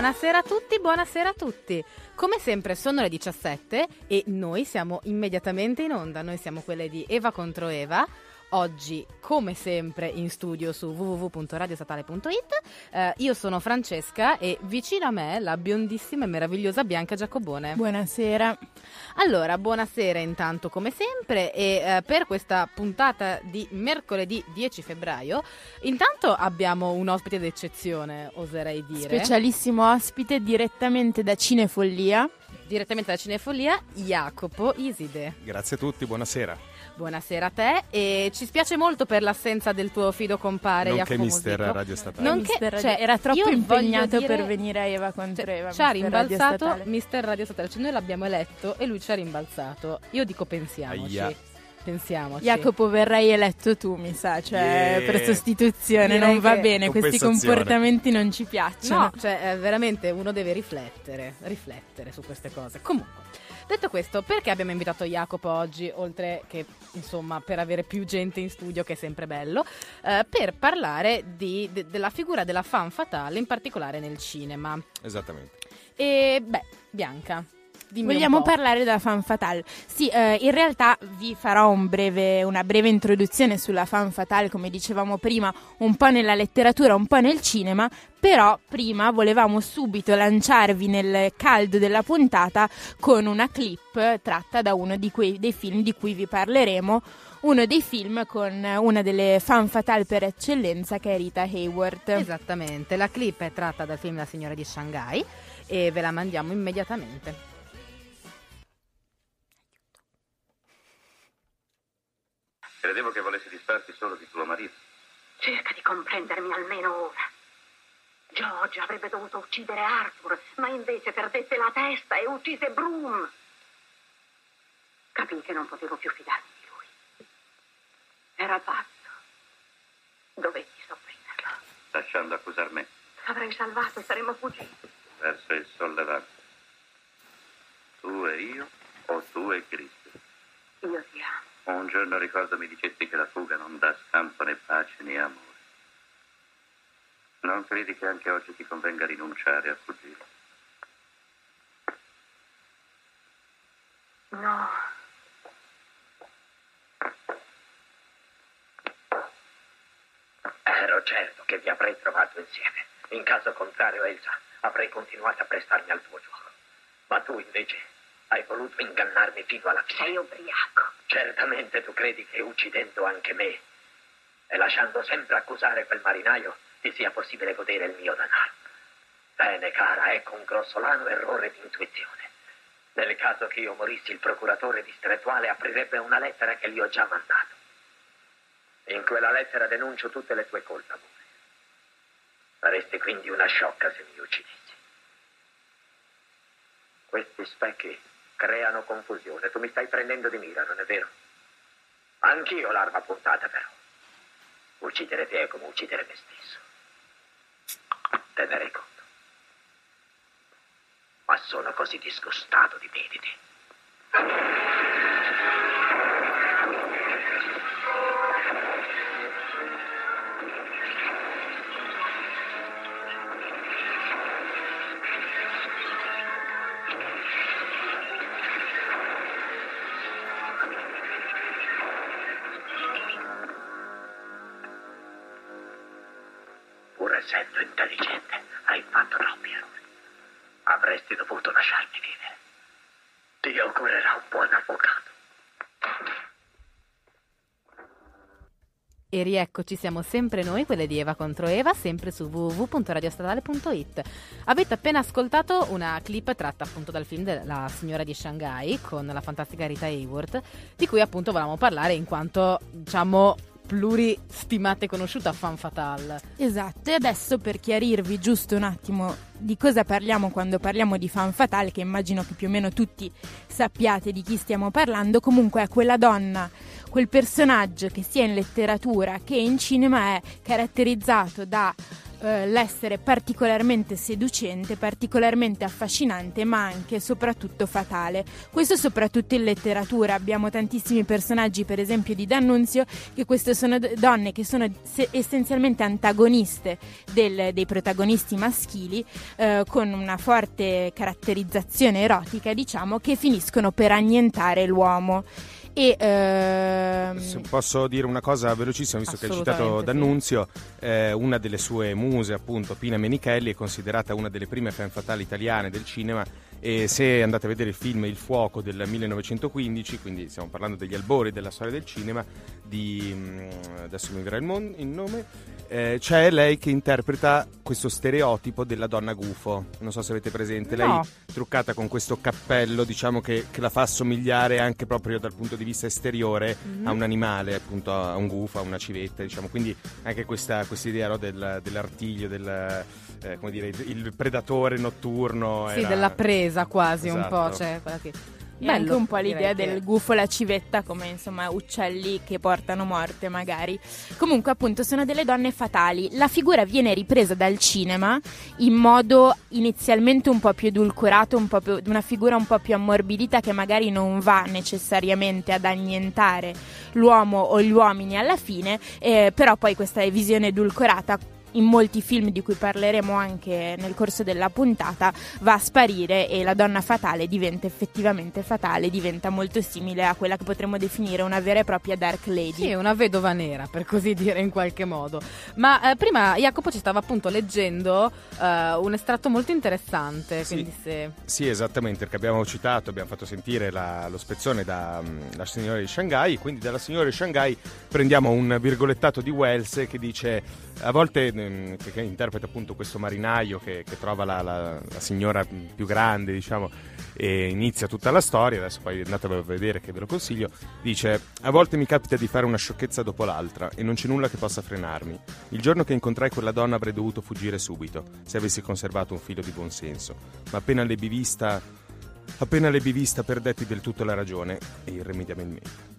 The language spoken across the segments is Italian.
Buonasera a tutti, buonasera a tutti. Come sempre sono le 17 e noi siamo immediatamente in onda. Noi siamo quelle di Eva contro Eva. Oggi, come sempre, in studio su www.radiostatale.it. Eh, io sono Francesca e vicino a me la biondissima e meravigliosa Bianca Giacobone. Buonasera. Allora, buonasera intanto come sempre e eh, per questa puntata di mercoledì 10 febbraio intanto abbiamo un ospite d'eccezione, oserei dire. Specialissimo ospite direttamente da Cinefollia. Direttamente da Cinefolia, Jacopo Iside. Grazie a tutti, buonasera. Buonasera a te e ci spiace molto per l'assenza del tuo fido compare Nonché Jacopo mister Musico. Radio Statale. Nonché- Mister Radio- cioè, era troppo impegnato dire- per venire a Eva contro Cioè, Eva. ci ha Radio rimbalzato Statale. Mister Radio Statale, cioè noi l'abbiamo eletto e lui ci ha rimbalzato. Io dico pensiamoci. Aia. Pensiamoci. Jacopo verrai eletto tu, mi sa, cioè Yeah. per sostituzione, Direi non va bene, questi comportamenti non ci piacciono. No, cioè eh, veramente uno deve riflettere, riflettere su queste cose. Comunque, detto questo, perché abbiamo invitato Jacopo oggi, oltre che insomma per avere più gente in studio, che è sempre bello, eh, per parlare di- de- della figura della fan fatale, in particolare nel cinema. Esattamente. E beh, Bianca, dimmi Vogliamo parlare della fan fatale? Sì, eh, in realtà vi farò un breve- una breve introduzione sulla fan fatale, come dicevamo prima, un po' nella letteratura, un po' nel cinema, però prima volevamo subito lanciarvi nel caldo della puntata con una clip tratta da uno di quei, dei film di cui vi parleremo, uno dei film con una delle fan fatale per eccellenza che è Rita Hayworth. Esattamente, la clip è tratta dal film La signora di Shanghai e ve la mandiamo immediatamente. Credevo che volessi disfarti solo di tuo marito. Cerca di comprendermi almeno ora. George avrebbe dovuto uccidere Arthur, ma invece perdette la testa e uccise Broom. Capii che non potevo più fidarmi di lui. Era pazzo. Dovetti sopprimerlo. lasciando accusar me L'avrei salvato e saremmo fuggiti. verso il sollevante. Tu e io o tu e Cristo. Io ti amo. Un giorno ricordo mi dicesti che la fuga non dà scampo né pace né amore. Non credi che anche oggi ti convenga rinunciare a fuggire? No. Ero certo che vi avrei trovato insieme. In caso contrario, Elsa, avrei continuato a prestarmi al tuo gioco. Ma tu invece hai voluto ingannarmi fino alla fine. Sei ubriaco. Certamente tu credi che uccidendo anche me e lasciando sempre accusare quel marinaio ti sia possibile godere il mio denaro. Bene, cara, ecco un grossolano errore di intuizione. Nel caso che io morissi, il procuratore distrettuale aprirebbe una lettera che gli ho già mandato. In quella lettera denuncio tutte le tue colpe, amore. Saresti quindi una sciocca se mi uccidessi. Questi specchi creano confusione. Tu mi stai prendendo di mira, non è vero? Anch'io l'arma puntata, però. Uccidere te è come uccidere me stesso. Te ne rendi conto. Ma sono così disgustato di me di te. Essendo intelligente, hai fatto troppi errori. Avresti dovuto lasciarmi vivere. Dio augurerà un buon avvocato. E rieccoci, siamo sempre noi, quelle di Eva contro Eva, sempre su www.radiostatale.it. Avete appena ascoltato una clip tratta appunto dal film della signora di Shanghai con la fantastica Rita Hayworth, di cui appunto volevamo parlare in quanto, diciamo, pluristimata e conosciuta fan fatale. Esatto, e adesso per chiarirvi giusto un attimo di cosa parliamo quando parliamo di fan fatale, che immagino che più o meno tutti sappiate di chi stiamo parlando, comunque è quella donna, quel personaggio che sia in letteratura che in cinema è caratterizzato da eh, l'essere particolarmente seducente, particolarmente affascinante, ma anche e soprattutto fatale. Questo soprattutto in letteratura. Abbiamo tantissimi personaggi, per esempio di D'Annunzio, che queste sono donne che sono se- essenzialmente antagoniste del- dei protagonisti maschili, eh, con una forte caratterizzazione erotica, diciamo, che finiscono per annientare l'uomo. E, ehm, Se posso dire una cosa velocissima, visto che hai citato Assolutamente, sì. D'Annunzio, eh, una delle sue muse, appunto, Pina Menichelli, è considerata una delle prime fan fatali italiane del cinema e se andate a vedere il film Il fuoco del 1915, quindi stiamo parlando degli albori della storia del cinema, di, mm, adesso mi verrà il, mon- il nome, eh, c'è lei che interpreta questo stereotipo della donna gufo, non so se avete presente, lei No. truccata con questo cappello, diciamo che, che la fa assomigliare anche proprio dal punto di vista esteriore Mhm. a un animale, appunto a un gufo, a una civetta, diciamo. Quindi anche questa idea no, del- dell'artiglio, del, eh, come dire, il predatore notturno. Sì, era- della presa quasi un po'. Esatto. Cioè, quella che... E anche Bello, un po' l'idea che- del gufo, la civetta, come insomma uccelli che portano morte magari. Comunque appunto sono delle donne fatali. La figura viene ripresa dal cinema in modo inizialmente un po' più edulcorato, un po' più, una figura un po' più ammorbidita che magari non va necessariamente ad annientare l'uomo o gli uomini alla fine, eh, però poi questa visione edulcorata in molti film di cui parleremo anche nel corso della puntata va a sparire e la donna fatale diventa effettivamente fatale, diventa molto simile a quella che potremmo definire una vera e propria Dark Lady. Sì, una vedova nera, per così dire in qualche modo. Ma eh, prima Jacopo ci stava appunto leggendo eh, un estratto molto interessante, Sì. se... Sì, esattamente, perché abbiamo citato, abbiamo fatto sentire la- lo spezzone dalla signora di Shanghai, quindi dalla signora di Shanghai prendiamo un virgolettato di Wells che dice, a volte, ehm, che, che interpreta appunto questo marinaio che, che trova la, la- la signora più grande, diciamo, e inizia tutta la storia, adesso poi andatelo a vedere che ve lo consiglio, dice, a volte mi capita di fare una sciocchezza dopo l'altra e non c'è nulla che possa frenarmi. Il giorno che incontrai quella donna avrei dovuto fuggire subito, se avessi conservato un filo di buonsenso, ma appena l'ebbi vista... Appena l'ebbi vista perdetti del tutto la ragione e irrimediabilmente.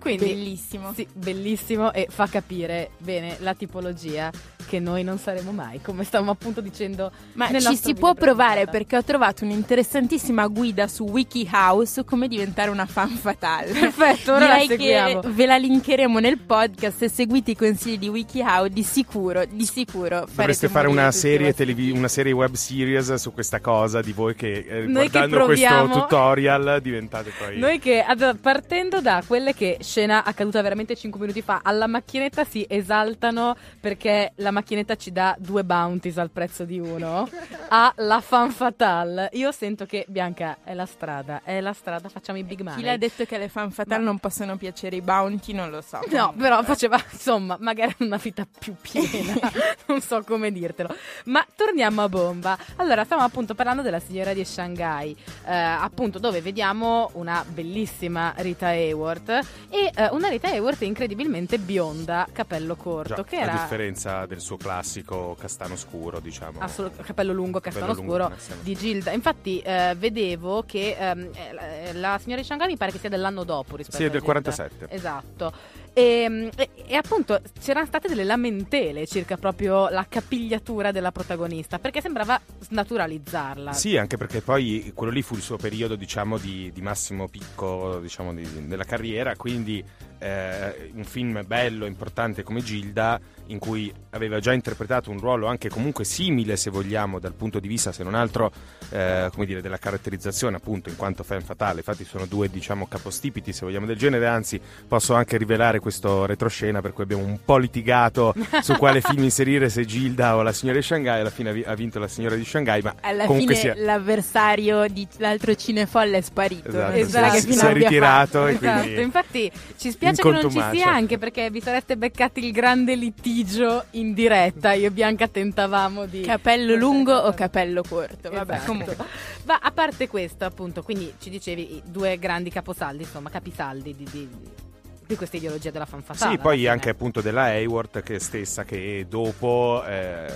Quindi, Bellissimo. Sì, bellissimo e fa capire bene la tipologia che noi non saremo mai, come stavamo appunto dicendo. Ma nel ci si può provare perché ho trovato un'interessantissima guida su WikiHow su come diventare una fan fatale. Perfetto, ora la Direi seguiamo. che ve la linkeremo nel podcast e seguite i consigli di WikiHow di sicuro, di sicuro Dovreste fare una serie, televi- una serie web series su questa cosa di voi che eh, Noi che guardando questo proviamo- tutorial diventate poi... Noi che partendo da quelle che scena accaduta veramente 5 minuti fa, alla macchinetta si esaltano perché la macchinetta ci dà due bounties al prezzo di uno, a la fan fatale. Io sento che Bianca è la strada, è la strada, facciamo i big money. Chi l'ha detto che alle fan fatale non possono piacere i bounty non lo so. No, però faceva insomma magari una vita più piena, non so come dirtelo. Ma torniamo a bomba. Allora, stavamo appunto parlando della signora di Shanghai, eh, appunto dove vediamo una bellissima Rita Hayworth e eh, una Rita Hayworth incredibilmente bionda, capello corto, Già, che a era differenza del suo classico castano scuro, diciamo. assolut- capello lungo, castano Capello lungo, scuro sì. di Gilda. Infatti eh, vedevo che ehm, eh, la, signora di Shanghai mi pare che sia dell'anno dopo rispetto Sì, è del Gilda. 47. Esatto. E, e- e appunto c'erano state delle lamentele circa proprio la capigliatura della protagonista, perché sembrava snaturalizzarla. Sì, anche perché poi quello lì fu il suo periodo, diciamo, di, di massimo picco, diciamo, di- della carriera, quindi eh, un film bello, importante come Gilda, in cui aveva già interpretato un ruolo anche comunque simile, se vogliamo, dal punto di vista, se non altro, eh, come dire, della caratterizzazione, appunto, in quanto fan fatale. Infatti sono due, diciamo, capostipiti, se vogliamo, del genere, anzi, posso anche rivelare questo retroscena per cui abbiamo un po' litigato su quale film inserire, se Gilda o la signora di Shanghai, alla fine ha vi- ha vinto la signora di Shanghai, ma Alla comunque fine sia... l'avversario di l'altro cinefolle è sparito. Esatto, Esatto. che si, fine si è ritirato e Esatto, quindi... infatti ci spiace che non ci sia anche perché vi sareste beccati il grande litigio in diretta. Io e Bianca tentavamo di... Capello lungo o capello corto? Vabbè, Esatto. comunque. Ma a parte questo, appunto, quindi ci dicevi i due grandi caposaldi, insomma, capisaldi di, di- di questa ideologia della fan fatale. Sì, poi anche appunto della Hayward che stessa che dopo eh,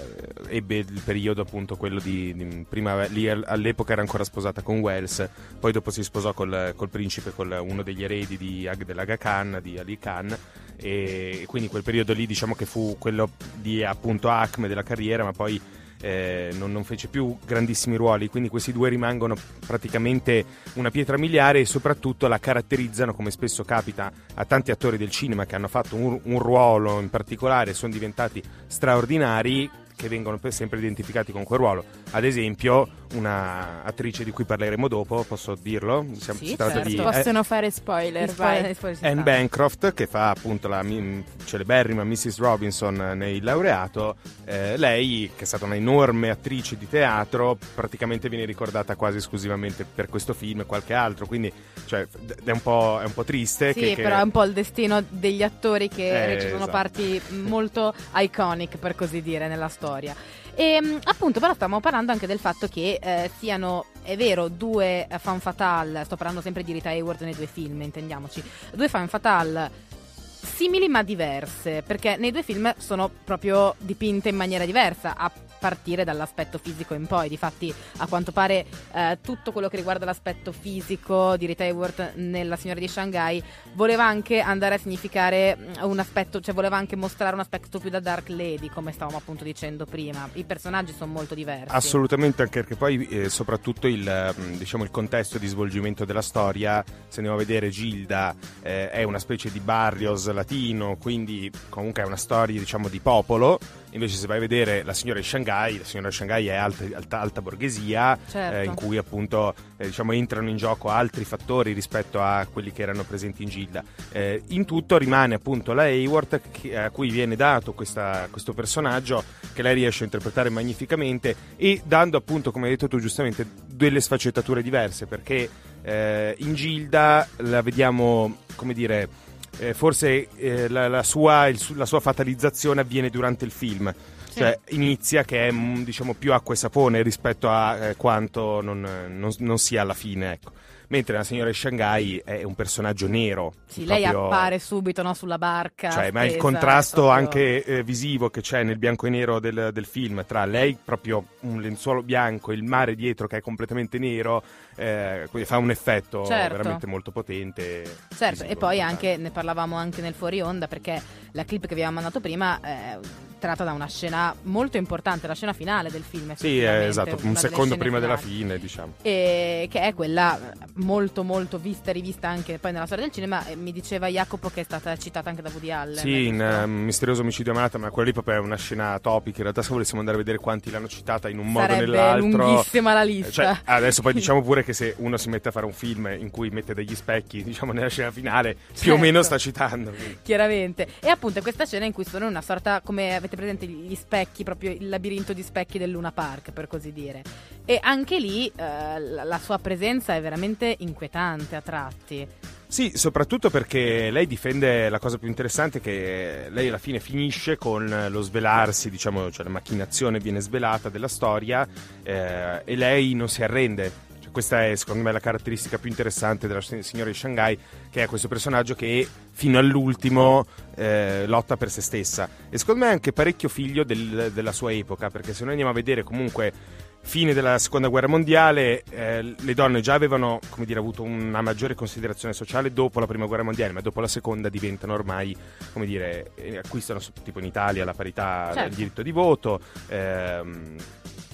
ebbe il periodo appunto quello di, di- prima lì al- all'epoca era ancora sposata con Wells, poi dopo si sposò col, col principe, con uno degli eredi di Ag- dell'Aga Khan, di Ali Khan e quindi quel periodo lì diciamo che fu quello di appunto acme della carriera, ma poi eh, non, non fece più grandissimi ruoli, quindi questi due rimangono praticamente una pietra miliare e soprattutto la caratterizzano, come spesso capita a tanti attori del cinema che hanno fatto un, un ruolo in particolare e sono diventati straordinari che vengono sempre identificati con quel ruolo. Ad esempio, una attrice di cui parleremo dopo, posso dirlo? Siamo- Sì, si tratta certo. di Possono fare spoiler, vai. Spoiler- spoiler Anne. Bancroft che fa appunto la mi- celeberrima Mrs. Robinson nei laureato eh, lei che è stata un'enorme attrice di teatro praticamente viene ricordata quasi esclusivamente per questo film e qualche altro quindi cioè, d- è, un po', è un po' triste Sì, che, che- però è un po' il destino degli attori che Eh, recitano esatto. parti molto iconic, per così dire, nella storia. E mh, appunto, però stavamo parlando anche del fatto che eh, siano, è vero, due eh, fan fatale, sto parlando sempre di Rita Hayward nei due film, intendiamoci, due fan fatale simili ma diverse, perché nei due film sono proprio dipinte in maniera diversa, a partire dall'aspetto fisico in poi. Difatti, a quanto pare, eh, tutto quello che riguarda l'aspetto fisico di Rita Hayworth nella Signora di Shanghai voleva anche andare a significare mm, un aspetto, cioè voleva anche mostrare un aspetto più da Dark Lady, come stavamo appunto dicendo prima. I personaggi sono molto diversi. Assolutamente, anche perché poi eh, soprattutto il, mh, diciamo, il contesto di svolgimento della storia, se andiamo a vedere Gilda eh, è una specie di barrios latino, quindi comunque è una storia diciamo di popolo, invece se vai a vedere la signora di Shanghai, la signora di Shanghai è alta, alta, alta borghesia, Certo. eh, in cui appunto eh, diciamo, entrano in gioco altri fattori rispetto a quelli che erano presenti in Gilda. Eh, in tutto rimane appunto la Hayward a cui viene dato questa- questo personaggio che lei riesce a interpretare magnificamente e dando appunto, come hai detto tu giustamente, delle sfaccettature diverse perché eh, in Gilda la vediamo, come dire, eh, forse eh, la, la sua, il la sua fatalizzazione avviene durante il film. Cioè, inizia che è mm, diciamo più acqua e sapone rispetto a eh, quanto non, non- non sia alla fine, ecco. Mentre la signora di Shanghai è un personaggio nero. Sì, lei proprio- appare subito no, sulla barca. cioè, ma il contrasto proprio- anche eh, visivo che c'è nel bianco e nero del, del film tra lei, proprio un lenzuolo bianco, e il mare dietro che è completamente nero, eh, fa un effetto Certo. veramente molto potente. Certo, e poi anche ne parlavamo anche nel fuori onda perché la clip che vi avevamo mandato prima è tratta da una scena molto importante, la scena finale del film. Sì, eh, esatto, un secondo prima della finali. fine, diciamo. E che è quella molto molto vista e rivista anche poi nella storia del cinema mi diceva Jacopo che è stata citata anche da Woody Allen Sì, in eh, Misterioso omicidio a Manhattan, ma quella lì proprio è una scena topica. In realtà, se volessimo andare a vedere quanti l'hanno citata in un modo o Sarebbe nell'altro. lunghissima la eh, lista Cioè, adesso poi diciamo pure che se uno si mette a fare un film in cui mette degli specchi, diciamo nella scena finale, più o Certo. meno sta citando. quindi. chiaramente e appunto è questa scena in cui sono una sorta come avete presente gli specchi proprio il labirinto di specchi del Luna Park per così dire e anche lì eh, la, la sua presenza è veramente inquietante a tratti Sì, soprattutto perché lei difende la cosa più interessante che lei alla fine finisce con lo svelarsi, diciamo, cioè la macchinazione viene svelata della storia eh, e lei non si arrende. Questa è secondo me la caratteristica più interessante della signora di Shanghai, che è questo personaggio che fino all'ultimo eh, lotta per se stessa. E secondo me è anche parecchio figlio del- della sua epoca, perché se noi andiamo a vedere comunque fine della seconda guerra mondiale eh, le donne già avevano come dire, avuto una maggiore considerazione sociale dopo la prima guerra mondiale ma dopo la seconda diventano ormai come dire eh, acquistano tipo in Italia la parità Certo. il diritto di voto ehm,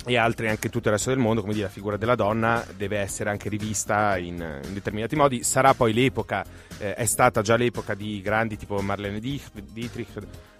e altri anche tutto il resto del mondo come dire la figura della donna deve essere anche rivista in, in determinati modi sarà poi l'epoca eh, è stata già l'epoca di grandi tipo Marlene Dietrich,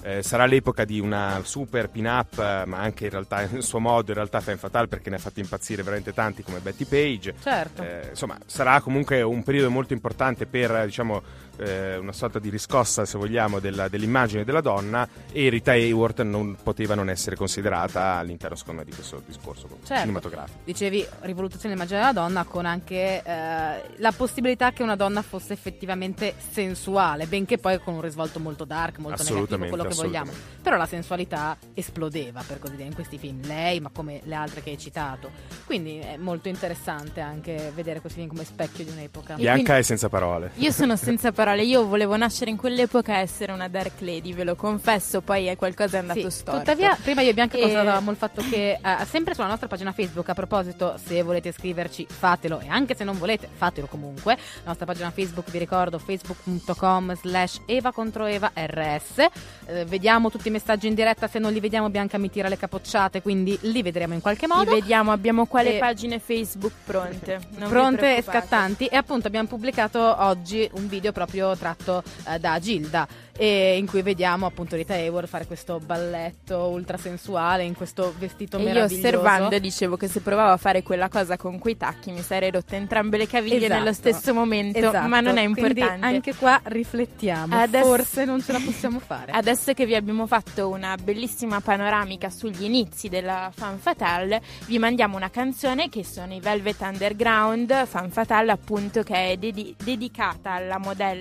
eh, sarà l'epoca di una super pin-up, eh, ma anche in realtà in suo modo, in realtà fan fatale perché ne ha fatti impazzire veramente tanti come Betty Page. certo Eh, insomma, sarà comunque un periodo molto importante per diciamo, eh, una sorta di riscossa, se vogliamo, della- dell'immagine della donna e Rita Hayworth non poteva non essere considerata all'interno, secondo me, di questo discorso Certo. cinematografico. dicevi rivoluzione dell'immagine della donna con anche eh, la possibilità che una donna fosse effettivamente sensuale benché poi con un risvolto molto dark molto negativo quello che vogliamo. Però la sensualità esplodeva, per così dire, in questi film. Lei, ma come le altre che hai citato. Quindi è molto interessante anche vedere questi film come specchio di un'epoca. Bianca è senza parole. Io sono senza parole, io volevo nascere in quell'epoca e essere una Dark Lady, ve lo confesso, poi è qualcosa è andato Sì, storto. tuttavia, prima io e Bianca E- constatavamo il fatto che eh, sempre sulla nostra pagina Facebook, a proposito, se volete scriverci, fatelo, e anche se non volete, fatelo comunque. La nostra pagina Facebook, vi ricordo, facebook.com slash Eva contro Eva RS. Eh, vediamo tutti i messaggi in diretta, se non li vediamo Bianca mi tira le capocciate, quindi li vedremo in qualche Li modo. vediamo, abbiamo quale E- pagine Facebook pronte. non pronte e scattanti e appunto abbiamo pubblicato oggi un video proprio tratto eh, da Gilda e in cui vediamo appunto Rita Hayworth fare questo balletto ultra sensuale in questo vestito E io meraviglioso osservando dicevo che se provavo a fare quella cosa con quei tacchi mi sarei rotte entrambe le caviglie Esatto. nello stesso momento, Esatto. ma non è Quindi importante. anche qua riflettiamo Adesso- forse non ce la possiamo fare Adesso che vi abbiamo fatto una bellissima panoramica sugli inizi della Fan Fatale, vi mandiamo una canzone che sono i Velvet Underground, Fan Fatale appunto che è dedi- dedicata alla modella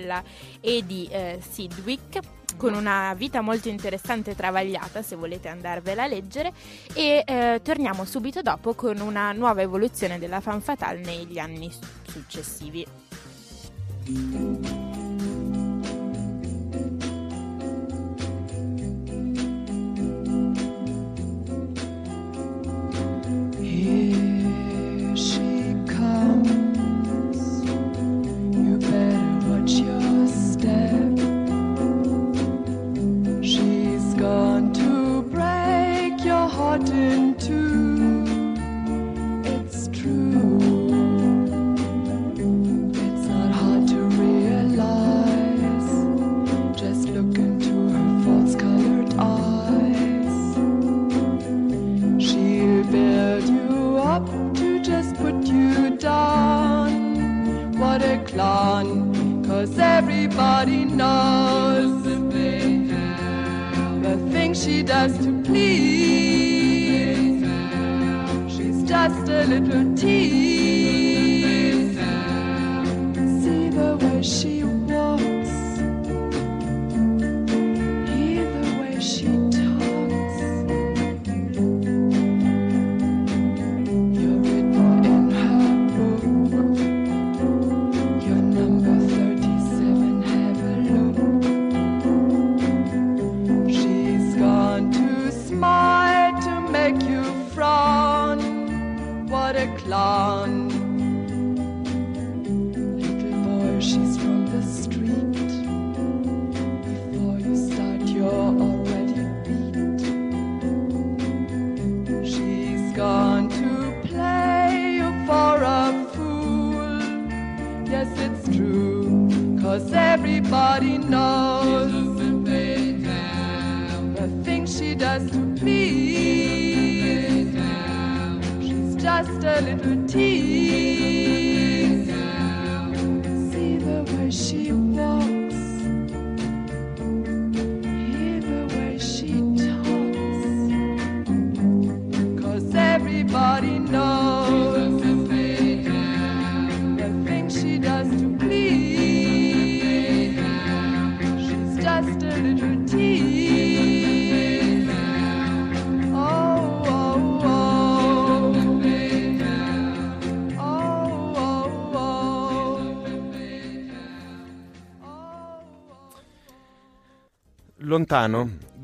Eddie eh, Sidwick con una vita molto interessante e travagliata se volete andarvela a leggere e eh, torniamo subito dopo con una nuova evoluzione della Fan Fatale negli anni su- successivi.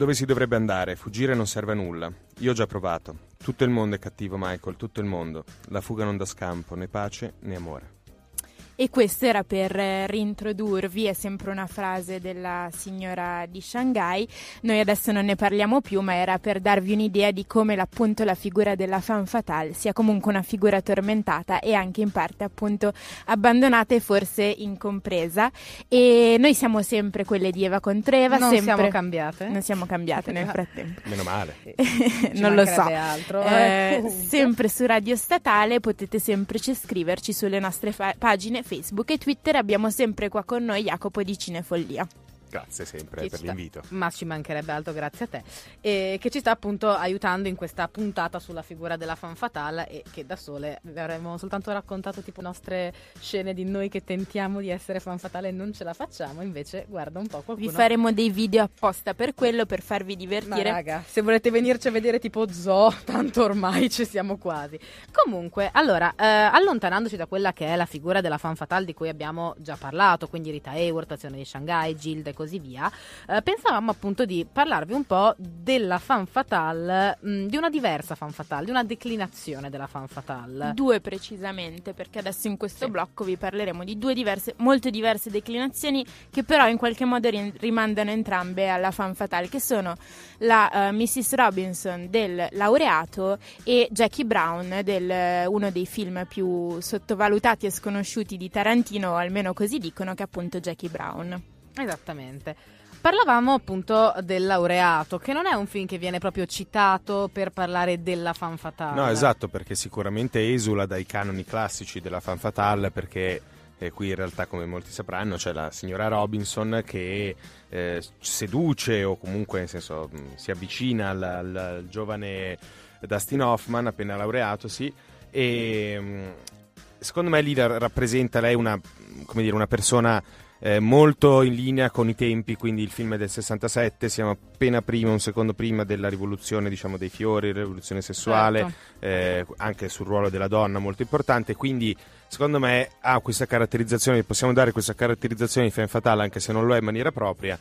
Dove si dovrebbe andare? Fuggire non serve a nulla. Io ho già provato. Tutto il mondo è cattivo, Michael, tutto il mondo. La fuga non dà scampo, né pace né amore. E questo era per eh, reintrodurvi, è sempre una frase della signora di Shanghai. Noi adesso non ne parliamo più, ma era per darvi un'idea di come appunto la figura della femme fatale sia comunque una figura tormentata e anche in parte appunto abbandonata e forse incompresa. E noi siamo sempre quelle di Eva contro Eva, non sempre... siamo cambiate Non siamo cambiate nel frattempo. Meno male. Non lo so. altro, Eh, eh, sempre su Radio Statale potete sempre scriverci sulle nostre fa- pagine Facebook e Twitter. Abbiamo sempre qua con noi Jacopo di Cinefollia. Grazie sempre per sta- l'invito. Ma ci mancherebbe altro, grazie a te. E che ci sta appunto aiutando in questa puntata sulla figura della fan fatale e che da sole vi avremmo soltanto raccontato tipo nostre scene di noi che tentiamo di essere fan fatale e non ce la facciamo, invece guarda un po' qualcuno... Vi faremo dei video apposta per quello, per farvi Ma divertire. raga, se volete venirci a vedere tipo zoo, tanto ormai ci siamo quasi. Comunque, allora, eh, allontanandoci da quella che è la figura della fan fatale di cui abbiamo già parlato, quindi Rita Hayworth, Azione di Shanghai, Gilda e così via, eh, pensavamo appunto di parlarvi un po' della fan fatale, mh, di una diversa fan fatale, di una declinazione della fan fatale. Due precisamente, perché adesso in questo Sì. blocco vi parleremo di due diverse, molto diverse declinazioni che però in qualche modo ri- rimandano entrambe alla fan fatale, che sono la eh, Mrs. Robinson del laureato e Jackie Brown del eh, uno dei film più sottovalutati e sconosciuti di Tarantino, o almeno così dicono, che è appunto Jackie Brown. Esattamente. Parlavamo appunto del laureato, che non è un film che viene proprio citato per parlare della fan fatale. No, esatto, perché sicuramente esula dai canoni classici della fan fatale, perché eh, qui in realtà, come molti sapranno, c'è la signora Robinson che eh, seduce o comunque nel senso, mh, si avvicina al, al- al giovane Dustin Hoffman, appena laureatosi, e mh, secondo me lì ra- rappresenta lei una, dire, una persona eh, molto in linea con i tempi, quindi il film è del 67, siamo appena prima, un secondo prima della rivoluzione diciamo, dei fiori, rivoluzione sessuale, Certo. eh, anche sul ruolo della donna molto importante, quindi secondo me ha questa caratterizzazione, possiamo dare questa caratterizzazione di fan fatale anche se non lo è in maniera propria,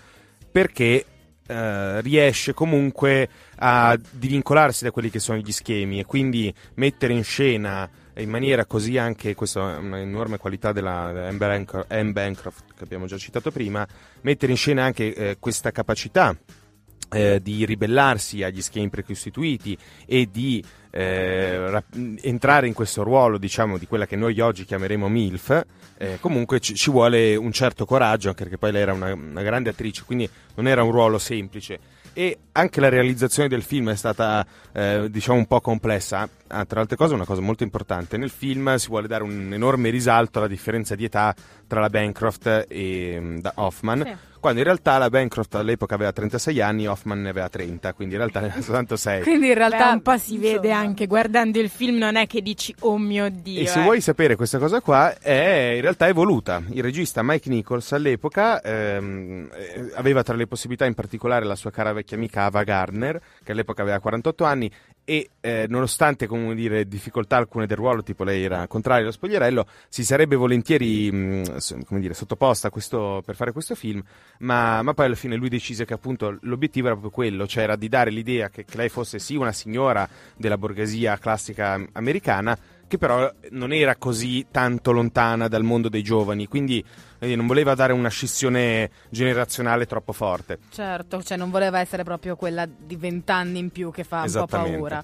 perché eh, riesce comunque a divincolarsi da quelli che sono gli schemi e quindi mettere in scena in maniera così anche, questa è un'enorme qualità della Anne Bancroft che abbiamo già citato prima, mettere in scena anche eh, questa capacità eh, di ribellarsi agli schemi precostituiti e di eh, rap- entrare in questo ruolo, diciamo, di quella che noi oggi chiameremo MILF, eh, comunque ci, ci vuole un certo coraggio, anche perché poi lei era una, una grande attrice, quindi non era un ruolo semplice. E anche la realizzazione del film è stata, eh, diciamo, un po' complessa. Ah, tra le altre cose, una cosa molto importante: nel film si vuole dare un enorme risalto alla differenza di età tra la Bancroft e da Hoffman Sì. quando in realtà la Bancroft all'epoca aveva 36 anni, Hoffman ne aveva 30, quindi in realtà ne aveva soltanto 6. Quindi in Beh, realtà un po' si vede insomma, anche guardando il film, non è che dici oh mio Dio. E se eh." vuoi sapere questa cosa qua, è in realtà evoluta. Il regista Mike Nichols all'epoca ehm, eh, aveva tra le possibilità in particolare la sua cara vecchia amica Ava Gardner, che all'epoca aveva 48 anni, e eh, nonostante come dire, difficoltà alcune del ruolo, tipo lei era contraria allo spogliarello, si sarebbe volentieri mh, come dire, sottoposta questo, per fare questo film, ma, ma poi alla fine lui decise che appunto l'obiettivo era proprio quello, cioè era di dare l'idea che, che lei fosse sì una signora della borghesia classica americana, che però non era così tanto lontana dal mondo dei giovani, quindi eh, non voleva dare una scissione generazionale troppo forte. Certo, cioè non voleva essere proprio quella di vent'anni in più che fa un po' paura.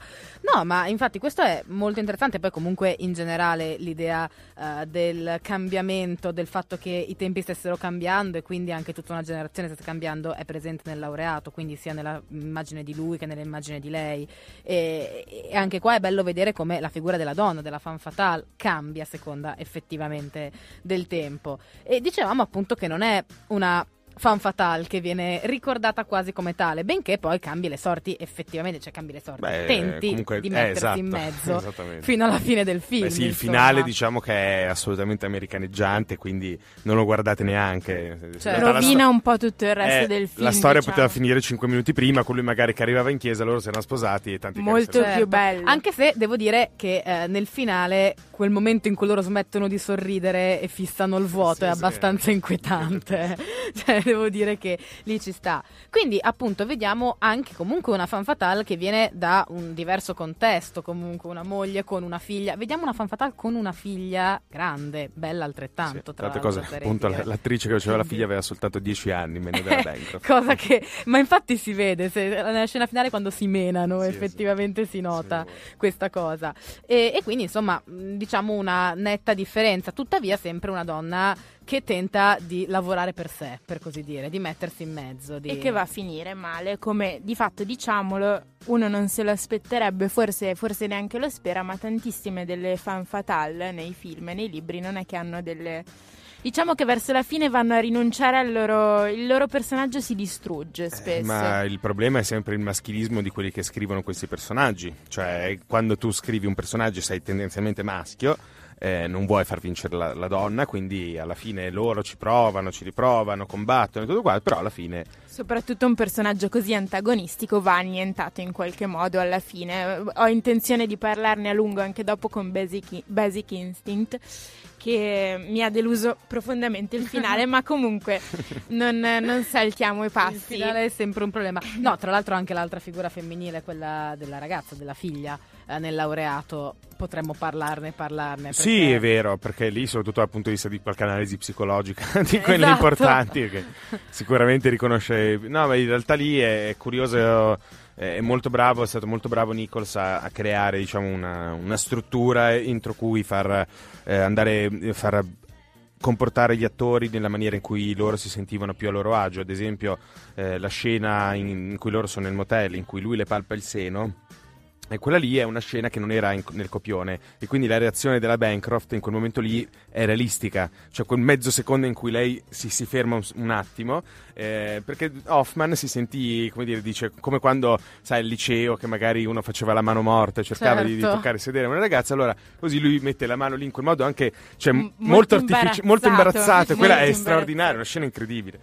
No, ma infatti questo è molto interessante. Poi, comunque, in generale, l'idea eh, del cambiamento, del fatto che i tempi stessero cambiando e quindi anche tutta una generazione stesse cambiando, è presente nel laureato, quindi sia nell'immagine di lui che nell'immagine di lei. E, e anche qua è bello vedere come la figura della donna, della femme fatale, cambia a seconda effettivamente del tempo. E dicevamo appunto che non è una fan fatale che viene ricordata quasi come tale, benché poi cambi le sorti effettivamente, cioè cambi le sorti, Beh, tenti comunque- di eh, mettersi esatto, in mezzo fino alla fine del film. Beh, sì, il finale diciamo che è assolutamente americaneggiante, quindi non lo guardate neanche. Cioè, Rovina sto- un po' tutto il resto eh, del film. La storia diciamo. poteva finire 5 minuti prima, con lui magari che arrivava in chiesa, loro si erano sposati e tanti Molto saluti. Certo. più bello. Anche se devo dire che eh, nel finale quel momento in cui loro smettono di sorridere e fissano il vuoto Sì, è sì. abbastanza inquietante. cioè, devo dire che lì ci sta. Quindi, appunto, vediamo anche comunque una fan fatale che viene da un diverso contesto, comunque una moglie con una figlia. Vediamo una fan fatale con una figlia grande, bella altrettanto, Sì, tra tante cose, appunto, l'attrice che faceva la figlia aveva soltanto 10 anni, meno della Bancroft. Cosa che, ma infatti si vede, se, nella scena finale quando si menano Sì, effettivamente sì. si nota questa cosa. E, e quindi insomma diciamo una netta differenza, tuttavia sempre una donna che tenta di lavorare per sé, per così dire, di mettersi in mezzo. Di... E che va a finire male, come di fatto diciamolo, uno non se lo aspetterebbe, forse, forse neanche lo spera, ma tantissime delle fan fatale nei film e nei libri non è che hanno delle Diciamo che verso la fine vanno a rinunciare al loro. il loro personaggio si distrugge spesso. Eh, ma il problema è sempre il maschilismo di quelli che scrivono questi personaggi. Cioè, quando tu scrivi un personaggio e sei tendenzialmente maschio, eh, non vuoi far vincere la, la, donna, quindi alla fine loro ci provano, ci riprovano, combattono e tutto qua, però alla fine... Soprattutto un personaggio così antagonistico va annientato in qualche modo alla fine. Ho intenzione di parlarne a lungo anche dopo con Basic, Basic Instinct che mi ha deluso profondamente il finale, ma comunque non, non, saltiamo i passi. Il finale è sempre un problema. No, tra l'altro anche l'altra figura femminile, quella della ragazza, della figlia nel laureato, potremmo parlarne, parlarne. Perché... Sì, è vero, perché lì soprattutto dal punto di vista di qualche analisi psicologica, di quelle esatto. importanti, che sicuramente riconosce... No, ma in realtà lì è curioso è molto bravo, è stato molto bravo Nichols a, a creare diciamo, una, una, struttura entro cui far eh, andare, far comportare gli attori nella maniera in cui loro si sentivano più a loro agio. Ad esempio, eh, la scena in, in, cui loro sono nel motel, in cui lui le palpa il seno. E quella lì è una scena che non era in, nel copione e quindi la reazione della Bancroft in quel momento lì è realistica, cioè quel mezzo secondo in cui lei si, si ferma un, un attimo, eh, perché Hoffman si sentì, come dire, dice, come quando, sai, al liceo che magari uno faceva la mano morta e cercava certo. di, di, toccare e sedere una ragazza, allora così lui mette la mano lì in quel modo anche, cioè, M- molto, molto, artifici- molto imbarazzato, quella è straordinaria, una scena incredibile.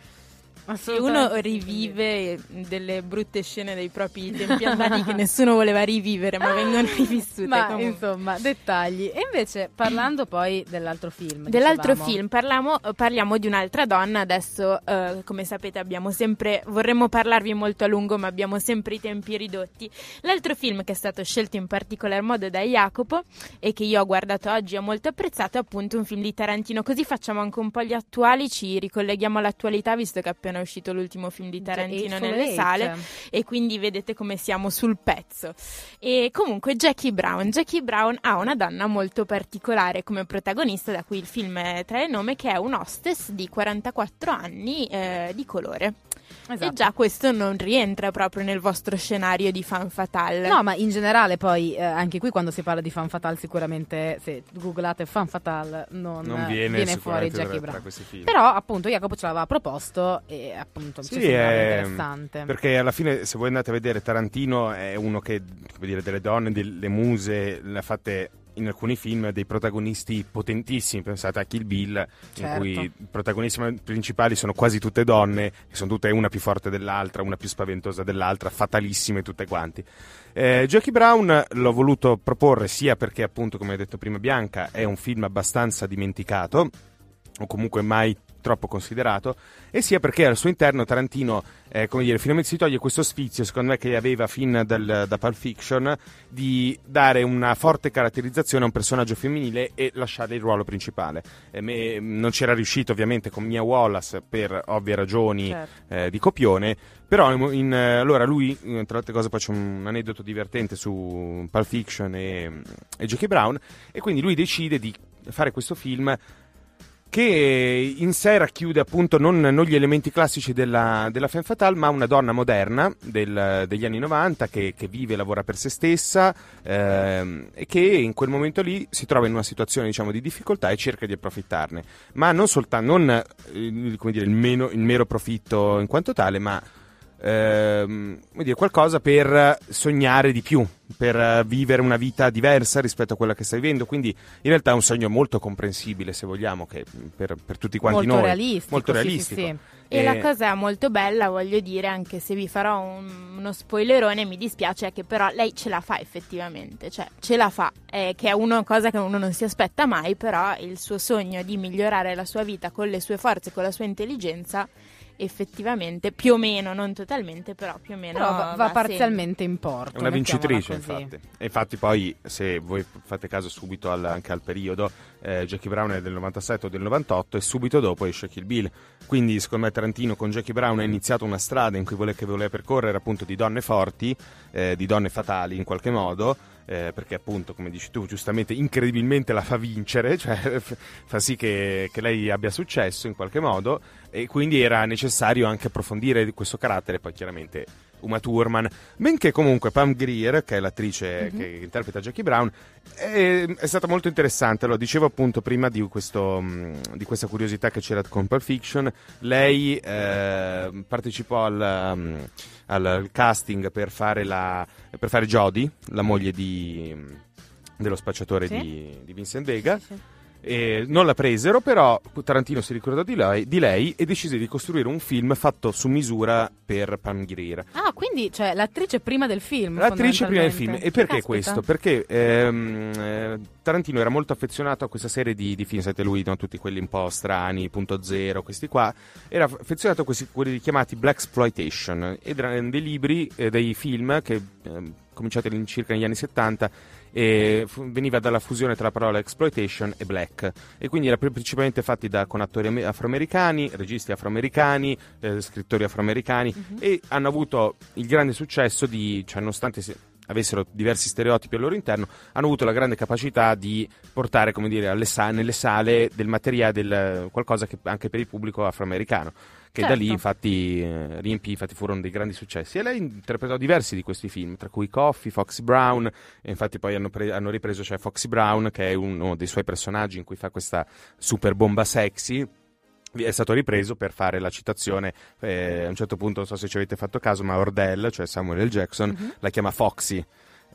Se uno rivive delle brutte scene dei propri tempi andati che nessuno voleva rivivere, ma vengono rivissute. Ma comunque. insomma, dettagli. E invece, parlando poi dell'altro film. Dell'altro dicevamo. film, parliamo, parliamo, di un'altra donna. Adesso, uh, come sapete, abbiamo sempre. Vorremmo parlarvi molto a lungo, ma abbiamo sempre i tempi ridotti. L'altro film che è stato scelto in particolar modo da Jacopo e che io ho guardato oggi e ho molto apprezzato è appunto un film di Tarantino. Così facciamo anche un po' gli attuali, ci ricolleghiamo all'attualità, visto che appena è uscito l'ultimo film di Tarantino nelle sale e quindi vedete come siamo sul pezzo. E comunque Jackie Brown. Jackie Brown ha una donna molto particolare come protagonista, da cui il film trae il nome, che è un hostess di 44 anni eh, di colore. Esatto. E già questo non rientra proprio nel vostro scenario di fan fatale. No, ma in generale poi eh, anche qui quando si parla di fan fatale sicuramente se googlate fan fatale non, non viene, viene fuori Jackie Brown. Però appunto Jacopo ce l'aveva proposto e appunto sì, mi è interessante. Perché alla fine se voi andate a vedere Tarantino è uno che dire, delle donne, delle muse le ha fatte in alcuni film dei protagonisti potentissimi, pensate a Kill Bill, certo. in cui i protagonisti principali sono quasi tutte donne, che sono tutte una più forte dell'altra, una più spaventosa dell'altra, fatalissime tutte quanti. Eh, Jackie Brown l'ho voluto proporre sia perché appunto, come ha detto prima Bianca, è un film abbastanza dimenticato, o comunque mai troppo considerato, e sia perché al suo interno Tarantino, eh, come dire, finalmente si toglie questo sfizio, secondo me, che aveva fin dal, da Pulp Fiction, di dare una forte caratterizzazione a un personaggio femminile e lasciare il ruolo principale. Eh, me, non c'era riuscito ovviamente con Mia Wallace per ovvie ragioni certo. eh, di copione, però in, in, allora lui, tra l'altre cose, faccio un aneddoto divertente su Pulp Fiction e, e Jackie Brown, e quindi lui decide di fare questo film che in sé racchiude appunto non, non gli elementi classici della, della femme fatale, ma una donna moderna del, degli anni 90 che, che, vive e lavora per se stessa ehm, e che in quel momento lì si trova in una situazione diciamo, di difficoltà e cerca di approfittarne. Ma non soltanto, non eh, dire, il, meno, il mero profitto in quanto tale, ma ehm, dire, qualcosa per sognare di più, per vivere una vita diversa rispetto a quella che stai vivendo. Quindi in realtà è un sogno molto comprensibile, se vogliamo, che per, per tutti quanti molto noi. Realistico, molto realistico. Sì, sì, sì. E, e, la cosa molto bella, voglio dire, anche se vi farò un, uno spoilerone, mi dispiace, è che però lei ce la fa effettivamente, cioè ce la fa, eh, che è una cosa che uno non si aspetta mai, però il suo sogno di migliorare la sua vita con le sue forze, con la sua intelligenza effettivamente più o meno, non totalmente, però più o meno però va, va parzialmente in porto. È una vincitrice, infatti. E infatti poi, se voi fate caso subito al, anche al periodo, eh, Jackie Brown è del 97 o del 98 e subito dopo esce Kill Bill. Quindi, secondo me, Tarantino con Jackie Brown ha iniziato una strada in cui voleva, voleva percorrere appunto di donne forti, eh, di donne fatali in qualche modo eh, perché appunto, come dici tu, giustamente, incredibilmente la fa vincere, cioè fa sì che, che, lei abbia successo in qualche modo e quindi era necessario anche approfondire questo carattere, poi chiaramente Uma Thurman, benché comunque Pam Grier, che è l'attrice Mhm. che interpreta Jackie Brown, è, è stata molto interessante, lo dicevo appunto prima di, questo, mh, di questa curiosità che c'era con Pulp Fiction, lei eh, partecipò al, um, al- casting per fare, la, per fare Jodie, la moglie di, dello spacciatore Sì. di, di Vincent Vega. E non la presero, però Tarantino si ricordò di lei, di lei e decise di costruire un film fatto su misura per Pam Grier. Ah, quindi cioè, l'attrice prima del film. L'attrice prima del film. E perché Caspita. questo? Perché ehm, eh, Tarantino era molto affezionato a questa serie di, di film, sapete lui, no? tutti quelli un po' strani, punto zero, questi qua. Era affezionato a questi quelli chiamati Black Exploitation. Ed erano dei libri, eh, dei film che ehm, cominciati all'incirca negli anni 70 e fu- veniva dalla fusione tra la parola exploitation e black e quindi era pri- principalmente fatti da, con attori ame- afroamericani, registi afroamericani, eh, scrittori afroamericani e hanno avuto il grande successo di, cioè nonostante se- avessero diversi stereotipi al loro interno, hanno avuto la grande capacità di portare, come dire, sa- nelle sale del materiale, del, qualcosa che anche per il pubblico afroamericano. Che da lì Certo. infatti eh, riempì, infatti furono dei grandi successi. E lei interpretò diversi di questi film, tra cui Coffee, Foxy Brown, e infatti poi hanno, pre- hanno ripreso cioè Foxy Brown, che è uno dei suoi personaggi in cui fa questa super bomba sexy. È stato ripreso per fare la citazione. eh, a un certo punto, non so se ci avete fatto caso, ma Ordell, cioè Samuel L. Jackson, Mhm. la chiama Foxy.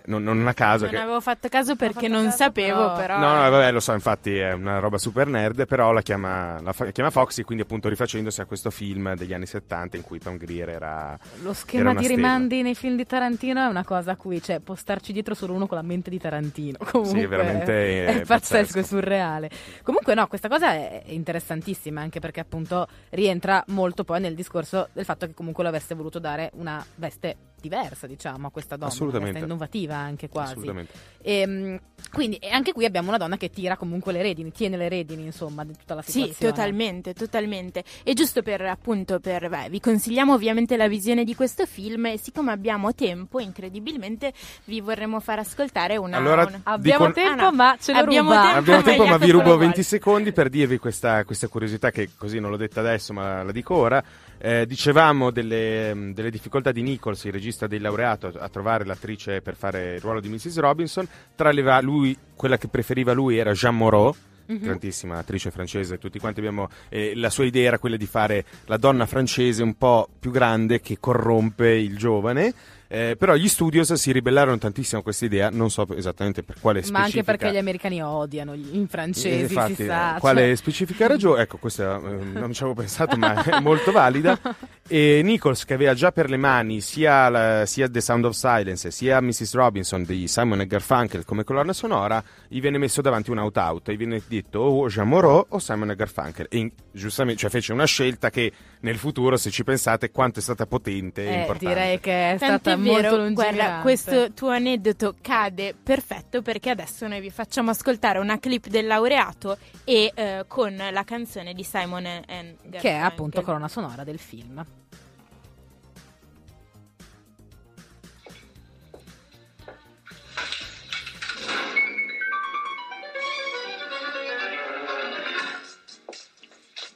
Non, non a caso. Non che... avevo fatto caso perché fatto non caso, sapevo, però- però. No, no, vabbè, lo so, infatti è una roba super nerd, però la chiama, la fa- chiama Foxy, quindi appunto rifacendosi a questo film degli anni 70 in cui Pam Grier era... Lo Era schema una di stella. rimandi nei film di Tarantino è una cosa a cui cioè, può starci dietro solo uno con la mente di Tarantino. Comunque, Sì, veramente è, è pazzesco, pazzesco. è surreale. Comunque, no, questa cosa è interessantissima anche perché appunto rientra molto poi nel discorso del fatto che comunque lo avesse voluto dare una veste diversa, diciamo, a questa donna. Veste innovativa anche quasi. Assolutamente. E, quindi e anche qui abbiamo una donna che tira comunque le redini, tiene le redini, insomma, di tutta la Sì, situazione. totalmente, totalmente. E giusto per appunto per beh, vi consigliamo ovviamente la visione di questo film e siccome abbiamo tempo, incredibilmente vi vorremmo far ascoltare una Allora, una- Abbiamo Dico- tempo, Ah, no. ma ce lo Abbiamo ruba. tempo. Abbiamo tempo, ma vi rubo lo vuole. 20 secondi per dirvi questa, questa curiosità che così non l'ho detta adesso, ma la dico ora. Eh, dicevamo delle, delle difficoltà di Nichols, il regista del laureato, a trovare l'attrice per fare il ruolo di Mrs. Robinson. Tra le va- lui, quella che preferiva lui era Jean Moreau, Mhm. grandissima attrice francese, tutti quanti abbiamo eh, la sua idea era quella di fare la donna francese un po' più grande che corrompe il giovane. Eh, però gli studios si ribellarono tantissimo a questa idea, non so esattamente per quale specifica. Ma anche perché gli americani odiano gli- i francesi, Eh, infatti, si sa. eh, quale cioè- specifica ragione? Ecco, questa eh, non ci avevo pensato, ma è molto valida. E Nichols, che aveva già per le mani sia, la- sia The Sound of Silence sia Mrs. Robinson di Simon e Garfunkel come colonna sonora, gli viene messo davanti un out-out e gli viene detto o Jean Moreau o Simon e Garfunkel. E in- giustamente, cioè fece una scelta che nel futuro, se ci pensate, quanto è stata potente e Eh, importante. direi che è stata è molto vero, lungimirante. guarda, questo tuo aneddoto cade perfetto perché adesso noi vi facciamo ascoltare una clip del laureato e eh, con la canzone di Simon and Garfunkel. che è appunto colonna sonora del film.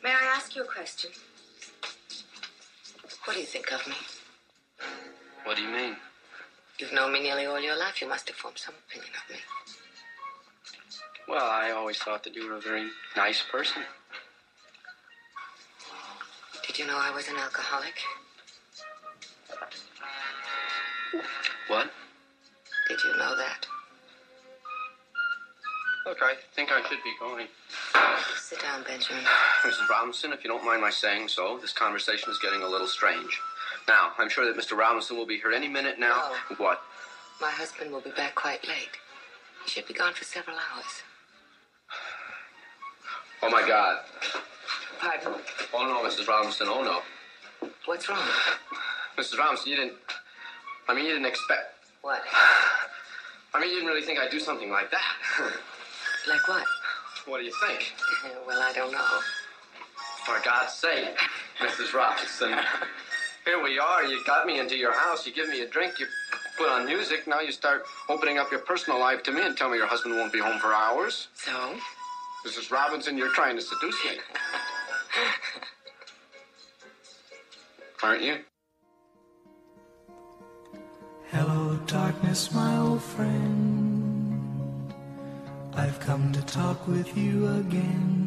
May I ask you a question? What do you think of me? What do you mean? You've known me nearly all your life. You must have formed some opinion of me. Well, I always thought that you were a very nice person. Did you know I was an alcoholic? What? Did you know that? Look, I think I should be going. Sit down, Benjamin. Mrs. Robinson, if you don't mind my saying so, this conversation is getting a little strange. Now, I'm sure that Mr. Robinson will be here any minute now. Oh. What? My husband will be back quite late. He should be gone for several hours. Oh, my God. Pardon? Oh, no, Mrs. Robinson, oh, no. What's wrong? Mrs. Robinson, you didn't. I mean, you didn't expect. What? I mean, you didn't really think I'd do something like that. Like what? what do you think? well, I don't know. For God's sake, Mrs. Robinson. Here we are. You got me into your house. You give me a drink. You put on music. Now you start opening up your personal life to me and tell me your husband won't be home for hours. So? Mrs. Robinson, you're trying to seduce me. Aren't you? Hello, darkness, my old friend. I've come to talk with you again.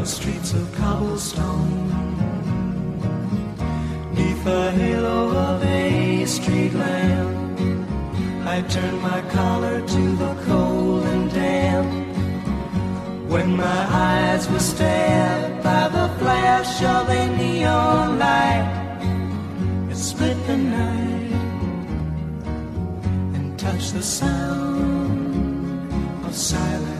narrow streets of cobblestone. Neath the halo of a street lamp, I turned my collar to the cold and damp. When my eyes were stabbed by the flash of a neon light, it split the night and touched the sound of silence.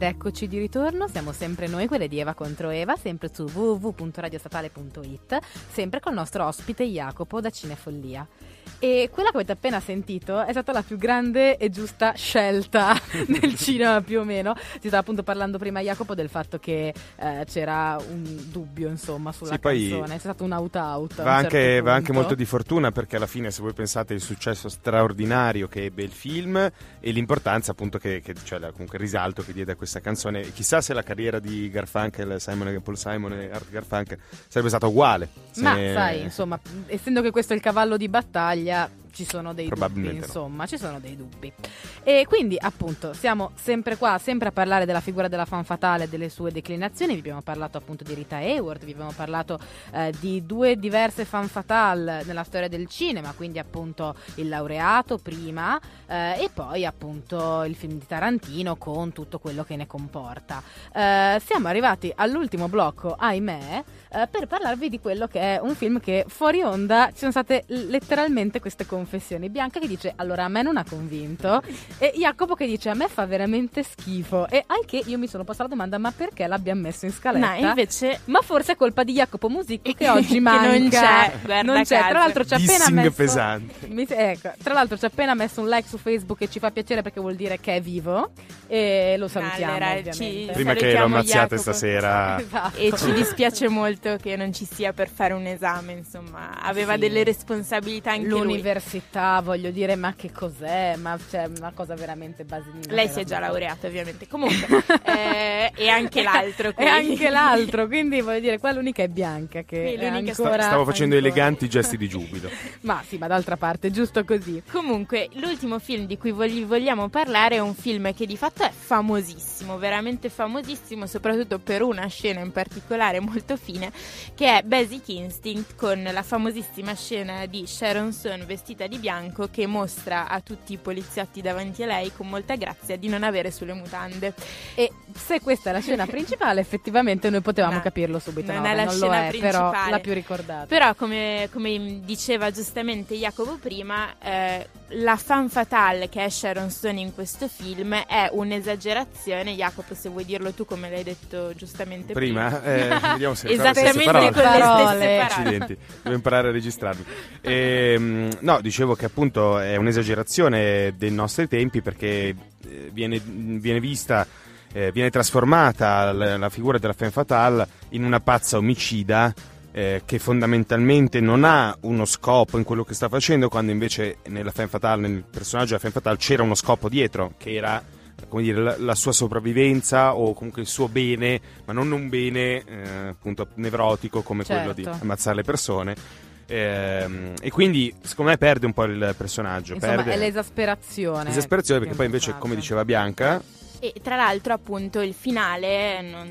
Ed eccoci di ritorno, siamo sempre noi, quelle di Eva contro Eva, sempre su www.radiostatale.it, sempre col nostro ospite Jacopo da Cinefollia. E quella che avete appena sentito è stata la più grande e giusta scelta nel cinema più o meno. Si stava appunto parlando prima Jacopo del fatto che eh, c'era un dubbio insomma sulla Sì, canzone, c'è stato un out-out. a Va anche, certo va anche molto di fortuna perché alla fine se voi pensate il successo straordinario che ebbe il film e l'importanza appunto che, che- cioè comunque il risalto che diede a questa canzone chissà se la carriera di Garfunkel, Simon, Paul Simon e Art Garfunkel sarebbe stata uguale Ma sai, insomma, essendo che questo è il cavallo di battaglia, Yeah. Ci sono dei dubbi, no. insomma, ci sono dei dubbi. E quindi, appunto, siamo sempre qua, sempre a parlare della figura della fan fatale e delle sue declinazioni. Vi abbiamo parlato appunto di Rita Hayworth, vi abbiamo parlato eh, di due diverse fan fatale nella storia del cinema, quindi appunto il laureato prima eh, e poi appunto il film di Tarantino con tutto quello che ne comporta. Eh, siamo arrivati all'ultimo blocco, ahimè, eh, per parlarvi di quello che è un film che fuori onda ci sono state letteralmente queste confessioni. Bianca che dice allora a me non ha convinto e Jacopo che dice a me fa veramente schifo e al che io mi sono posta la domanda ma perché l'abbiamo messo in scaletta? No, invece Ma forse è colpa di Jacopo Musicco che oggi Che manca. non c'è, guarda Non c'è. caso. Tra l'altro ci ha appena messo pesante. mi- ecco, tra l'altro ci ha appena messo un like su Facebook e ci fa piacere perché vuol dire che è vivo e lo salutiamo Allora, ovviamente. ci- prima che lo ammazziate Jacopo. stasera Esatto. e ci dispiace molto che non ci sia per fare un esame, insomma, aveva Sì. delle responsabilità anche lui. L'università, voglio dire, ma che cos'è? Ma c'è una cosa veramente basilina. Lei si è già laureata, ovviamente. Comunque, eh, e anche l'altro. E anche l'altro, quindi voglio dire, qua l'unica è bianca che Sì, è ancora... Stavo facendo ancora- eleganti gesti di giubilo. Ma sì, ma d'altra parte, giusto così. Comunque, l'ultimo film di cui vogli- vogliamo parlare è un film che di fatto è famosissimo, veramente famosissimo, soprattutto per una scena in particolare molto fine, che è Basic Instinct con la famosissima scena di Sharon Stone vestita di bianco che mostra a tutti i poliziotti davanti a lei con molta grazia di non avere sulle mutande. E se questa è la scena principale, effettivamente noi potevamo No, capirlo subito. non no, è la non scena è, però principale. la più ricordata. Però, come, come diceva giustamente Jacopo prima, eh, la fan fatale che è Sharon Stone in questo film è un'esagerazione. Jacopo, se vuoi dirlo tu, come l'hai detto giustamente prima. Prima, eh, vediamo se Esattamente con le Parole. stesse parole. Accidenti, devo imparare a registrarmi. Ehm, no, dicevo che appunto è un'esagerazione dei nostri tempi perché eh, viene, viene vista, eh, viene trasformata la, la figura della femme fatale in una pazza omicida eh, che fondamentalmente non ha uno scopo in quello che sta facendo, quando invece nella femme fatale, nel personaggio della femme fatale c'era uno scopo dietro, che era come dire, la, la sua sopravvivenza o comunque il suo bene, ma non un bene eh, appunto nevrotico come quello di Certo. ammazzare le persone. Ehm, e quindi secondo me perde un po' il personaggio. Insomma, perde è l'esasperazione. l'esasperazione perché poi invece, come diceva Bianca, E tra l'altro, appunto, il finale, non,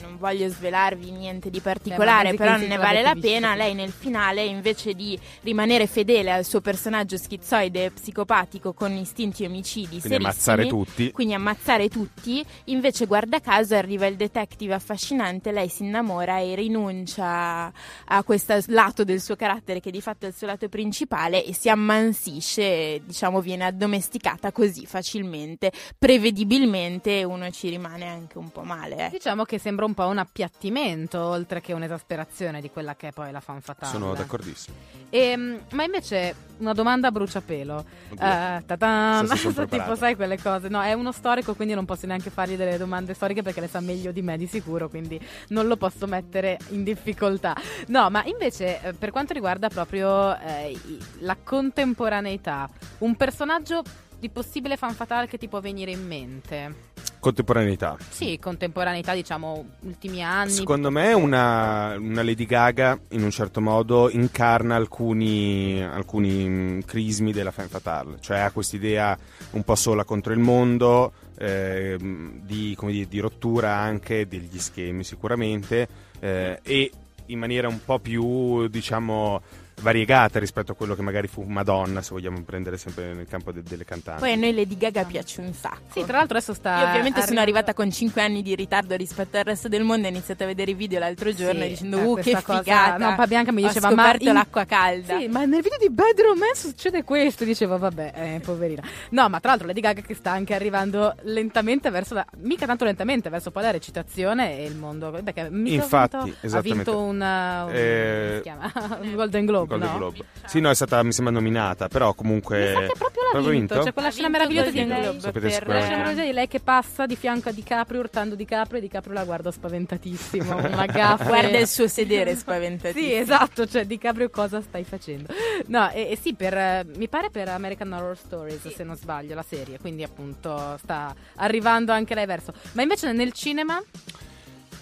non voglio svelarvi niente di particolare, Basic però ne vale la visto. pena. Lei nel finale, invece di rimanere fedele al suo personaggio schizoide e psicopatico con istinti omicidi quindi ammazzare tutti. quindi ammazzare tutti, invece guarda caso arriva il detective affascinante, lei si innamora e rinuncia a questo lato del suo carattere che di fatto è il suo lato principale e si ammansisce, diciamo viene addomesticata così facilmente, prevedibilmente uno ci rimane anche un po' male. eh. Diciamo che sembra un po' un appiattimento, oltre che un'esasperazione di quella che è poi la fan fatale. Sono d'accordissimo. Ehm, ma invece una domanda a bruciapelo. Oddio. Eh, ta-tan, So tipo sai quelle cose. No, è uno storico, quindi non posso neanche fargli delle domande storiche perché le sa meglio di me di sicuro, quindi non lo posso mettere in difficoltà. No, ma invece eh, per quanto riguarda proprio eh, la contemporaneità, un personaggio di possibile fan fatale che ti può venire in mente? Contemporaneità. Sì, contemporaneità, diciamo, ultimi anni. Secondo me una, una Lady Gaga in un certo modo incarna alcuni, alcuni mm, crismi della femme fatale, cioè ha quest'idea un po' sola contro il mondo, ehm, di, come dire, di rottura anche degli schemi sicuramente eh, e in maniera un po' più diciamo variegata rispetto a quello che magari fu Madonna, se vogliamo prendere sempre nel campo de- delle cantanti. Poi a noi Lady Gaga piace un sacco. Sì, tra l'altro adesso sta. Io ovviamente sono arrivando- arrivata con 5 anni di ritardo rispetto al resto del mondo e ho iniziato a vedere i video l'altro giorno Sì, dicendo eh, uh che cosa- figata. no, poi Bianca mi diceva, ma in- l'acqua calda. Sì, ma nel video di Bad Romance succede questo. Dicevo, vabbè, eh, poverina. No, ma tra l'altro Lady Gaga che sta anche arrivando lentamente verso la. mica tanto lentamente, verso poi la recitazione e il mondo. Perché mica ha Infatti, vinto- ha vinto un. uh, un- Eh, come si chiama? un Golden Globe. Golden no? Globe. Sì, no, è stata, mi sembra, nominata, però comunque... Mi sa che proprio l'ha Proprio vinto. C'è quella Ha scena vinto meravigliosa di lei. Globe Sapete per- La scena meravigliosa di lei che passa di fianco a DiCaprio, urtando DiCaprio, e DiCaprio la guarda spaventatissimo. Una gaffa. Guarda il suo sedere spaventatissimo. Sì, esatto, cioè DiCaprio cosa stai facendo? No, e, e sì, per, eh, mi pare per American Horror Stories, se non sbaglio, la serie, quindi appunto sta arrivando anche lei verso. Ma invece nel cinema?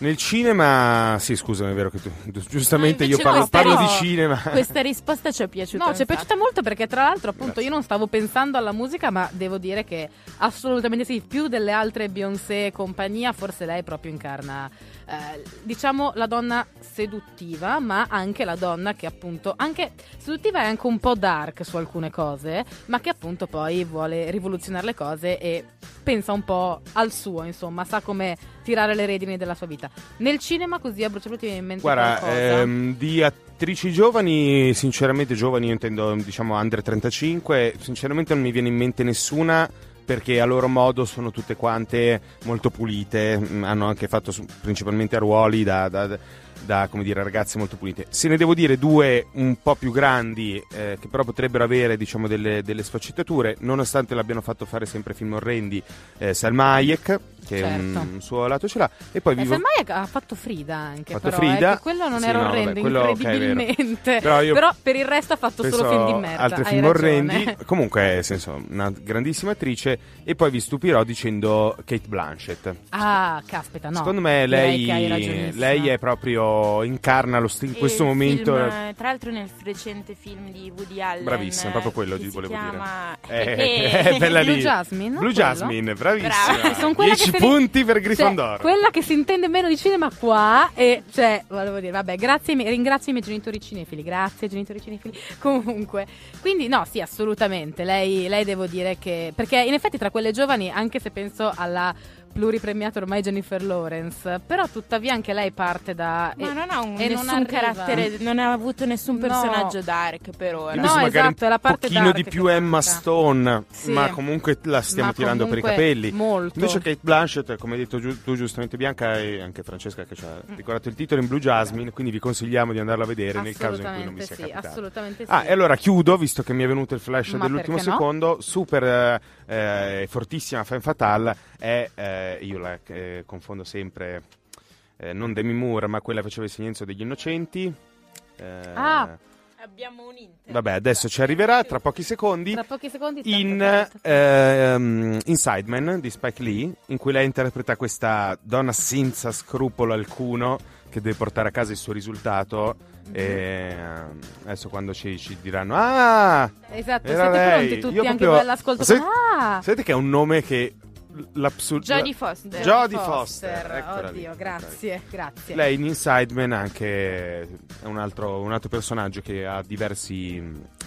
Nel cinema, sì, scusami, è vero che tu, giustamente io parlo, no, parlo di cinema. Questa risposta ci è piaciuta. No, ci è piaciuta molto perché tra l'altro appunto Grazie. io non stavo pensando alla musica, ma devo dire che assolutamente sì, più delle altre Beyoncé e compagnia, forse lei proprio incarna eh, diciamo la donna seduttiva, ma anche la donna che appunto anche seduttiva è anche un po' dark su alcune cose, ma che appunto poi vuole rivoluzionare le cose e pensa un po' al suo, insomma, sa come tirare le redini della sua vita. Nel cinema così a bruciapelo ti viene in mente Guarda, qualcosa? ehm, di attrici giovani, sinceramente giovani, io intendo diciamo under 35, sinceramente non mi viene in mente nessuna perché a loro modo sono tutte quante molto pulite, mm, hanno anche fatto principalmente ruoli da, da- da- dire, ragazze molto pulite. Se ne devo dire due un po' più grandi, eh, che però potrebbero avere diciamo, delle, delle sfaccettature, nonostante l'abbiano fatto fare sempre film orrendi, eh, Salma Hayek, che Certo. un, un suo lato ce l'ha, e poi Eh, vivo... Hayek ha fatto Frida anche, Ha fatto però, Frida. eh, che quello non Sì, era no, vabbè, orrendo, quello, ok, è vero. incredibilmente. Però io Però per il resto ha fatto solo film di merda. altri film ragione. orrendi comunque nel senso una grandissima attrice e poi vi stupirò dicendo Kate Blanchett Ah, caspita, no. secondo me lei, lei è proprio incarna lo sti- in questo momento film, eh, tra l'altro nel recente film di Woody Allen Bravissima, proprio quello che volevo chiama... dire. Eh, Eh, bella Blue lì. Jasmine, Blue quello? Jasmine, bravissima. Sono quella 10 che se ne- punti per Cioè, Grifondoro. quella che si intende meno di cinema qua e cioè volevo dire vabbè grazie ringrazio i miei genitori cinefili grazie genitori cinefili comunque quindi no sì assolutamente lei, lei devo dire che perché in effetti tra quelle giovani anche se penso alla pluripremiata ormai Jennifer Lawrence però tuttavia anche lei parte da Ma e- non ha un, e non nessun arriva. carattere, non ha avuto nessun No. personaggio dark per ora. No, magari esatto, è la parte un pochino dark di più Emma. Stone, Sì. ma comunque la stiamo Ma tirando per i capelli. molto. Invece Kate Blanchett, come hai detto giu- tu giustamente Bianca e anche Francesca che ci ha ricordato il titolo in Blue Jasmine, quindi vi consigliamo di andarlo a vedere nel caso in cui non vi sia sì capitato. assolutamente sì Ah, e allora chiudo, visto che mi è venuto il flash Ma dell'ultimo no? secondo, super eh, eh, fortissima Fan Fatale è, eh, io la eh, confondo sempre, eh, non Demi Moore, ma quella che faceva il silenzio degli innocenti. Eh, Ah. Abbiamo un Inter. Vabbè, adesso ci arriverà tra pochi secondi. tra pochi secondi In tanto, tanto. ehm, Inside Man di Spike Lee, in cui lei interpreta questa donna senza scrupolo alcuno che deve portare a casa il suo risultato. E ehm, adesso quando ci, ci diranno: Ah, esatto era siete lei." pronti tutti Io anche proprio- all'ascolto Sai- ah Sapete che è un nome che l'absurdo. Jodie Foster. Jodie Foster, eccola lì, oddio eccola grazie grazie Lei in Inside Man anche è un altro, un altro personaggio che ha diversi,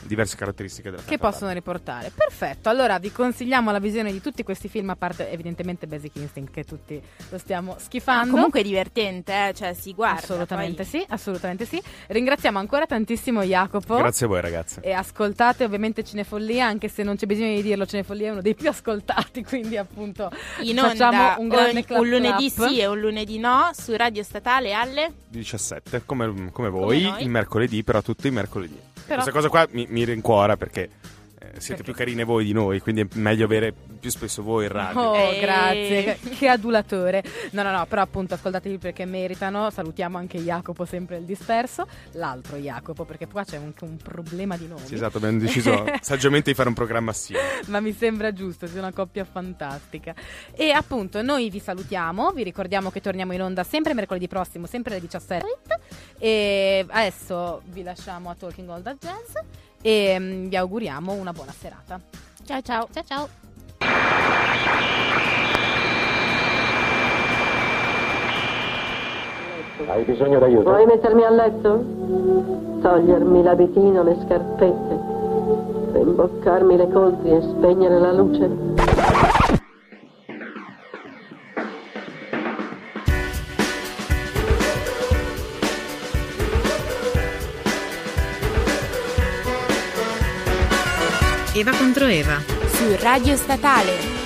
diverse caratteristiche della che possono riportare. Perfetto, allora vi consigliamo la visione di tutti questi film, a parte evidentemente Basic Instinct, che tutti lo stiamo Ah, schifando. comunque è divertente, eh, cioè si guarda. assolutamente poi- sì, assolutamente sì. Ringraziamo ancora tantissimo Jacopo. Grazie a voi ragazze. E ascoltate ovviamente Cinefollia, anche se non c'è bisogno di dirlo, Cinefollia è uno dei più ascoltati, quindi appunto In facciamo onda un grande ogni- clap un lunedì clap. sì e un lunedì no su Radio Statale alle 17 come, come voi Come il mercoledì però tutti i mercoledì Però- questa cosa qua mi, mi rincuora perché eh, siete più carine voi di noi quindi è meglio avere più spesso voi in radio Oh, Eh. grazie, che adulatore. No, no, no, però appunto ascoltatevi perché meritano. Salutiamo anche Jacopo, sempre il disperso. L'altro Jacopo, perché qua c'è anche un problema di nomi. Sì, esatto abbiamo deciso saggiamente di fare un programma assieme Ma mi sembra giusto, sei una coppia fantastica. E appunto noi vi salutiamo, vi ricordiamo che torniamo in onda sempre mercoledì prossimo, sempre alle 17. E adesso vi lasciamo a Talking All That Jazz e mm, vi auguriamo una buona serata. Ciao ciao. Ciao ciao. Hai bisogno d'aiuto? Vuoi mettermi a letto? Togliermi l'abitino, le scarpette, rimboccarmi le coltri e spegnere la luce? Eva contro Eva. su Radio Statale.